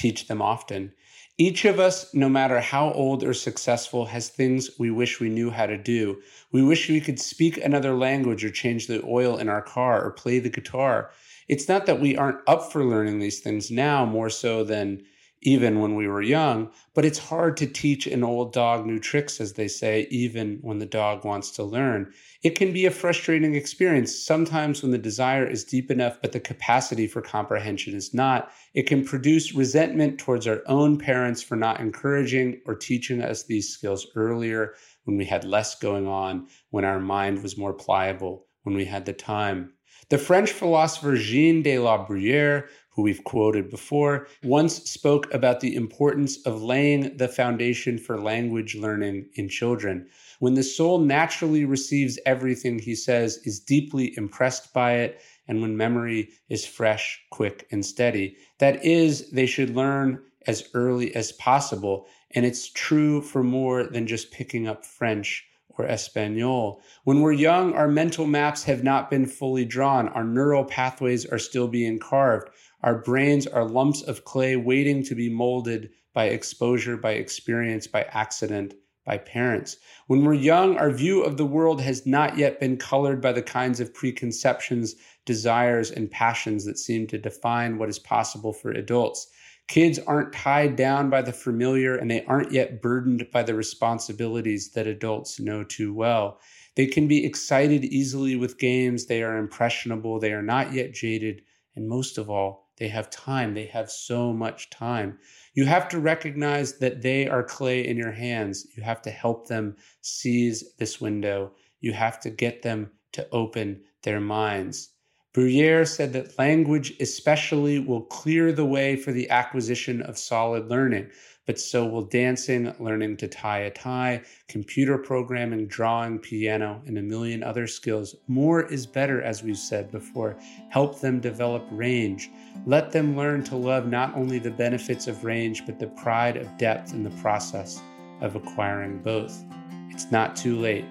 teach them often. Each of us, no matter how old or successful, has things we wish we knew how to do. We wish we could speak another language or change the oil in our car or play the guitar. It's not that we aren't up for learning these things now more so than even when we were young, but it's hard to teach an old dog new tricks, as they say, even when the dog wants to learn. It can be a frustrating experience. Sometimes, when the desire is deep enough, but the capacity for comprehension is not, it can produce resentment towards our own parents for not encouraging or teaching us these skills earlier when we had less going on, when our mind was more pliable, when we had the time. The French philosopher Jean de la Bruyere who we've quoted before, once spoke about the importance of laying the foundation for language learning in children. When the soul naturally receives everything, he says, is deeply impressed by it, and when memory is fresh, quick, and steady. That is, they should learn as early as possible. And it's true for more than just picking up French or Espanol. When we're young, our mental maps have not been fully drawn. Our neural pathways are still being carved. Our brains are lumps of clay waiting to be molded by exposure, by experience, by accident, by parents. When we're young, our view of the world has not yet been colored by the kinds of preconceptions, desires, and passions that seem to define what is possible for adults. Kids aren't tied down by the familiar and they aren't yet burdened by the responsibilities that adults know too well. They can be excited easily with games. They are impressionable. They are not yet jaded. And most of all, they have time. They have so much time. You have to recognize that they are clay in your hands. You have to help them seize this window. You have to get them to open their minds. Bruyere said that language, especially, will clear the way for the acquisition of solid learning but so will dancing, learning to tie a tie, computer programming, drawing, piano, and a million other skills. More is better, as we've said before. Help them develop range. Let them learn to love not only the benefits of range, but the pride of depth in the process of acquiring both. It's not too late,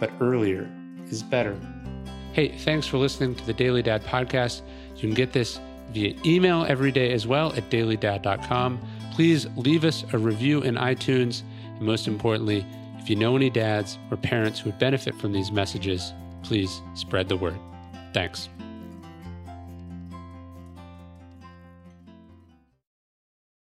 but earlier is better. Hey, thanks for listening to the Daily Dad podcast. You can get this via email every day as well at dailydad.com. Please leave us a review in iTunes. And most importantly, if you know any dads or parents who would benefit from these messages, please spread the word. Thanks.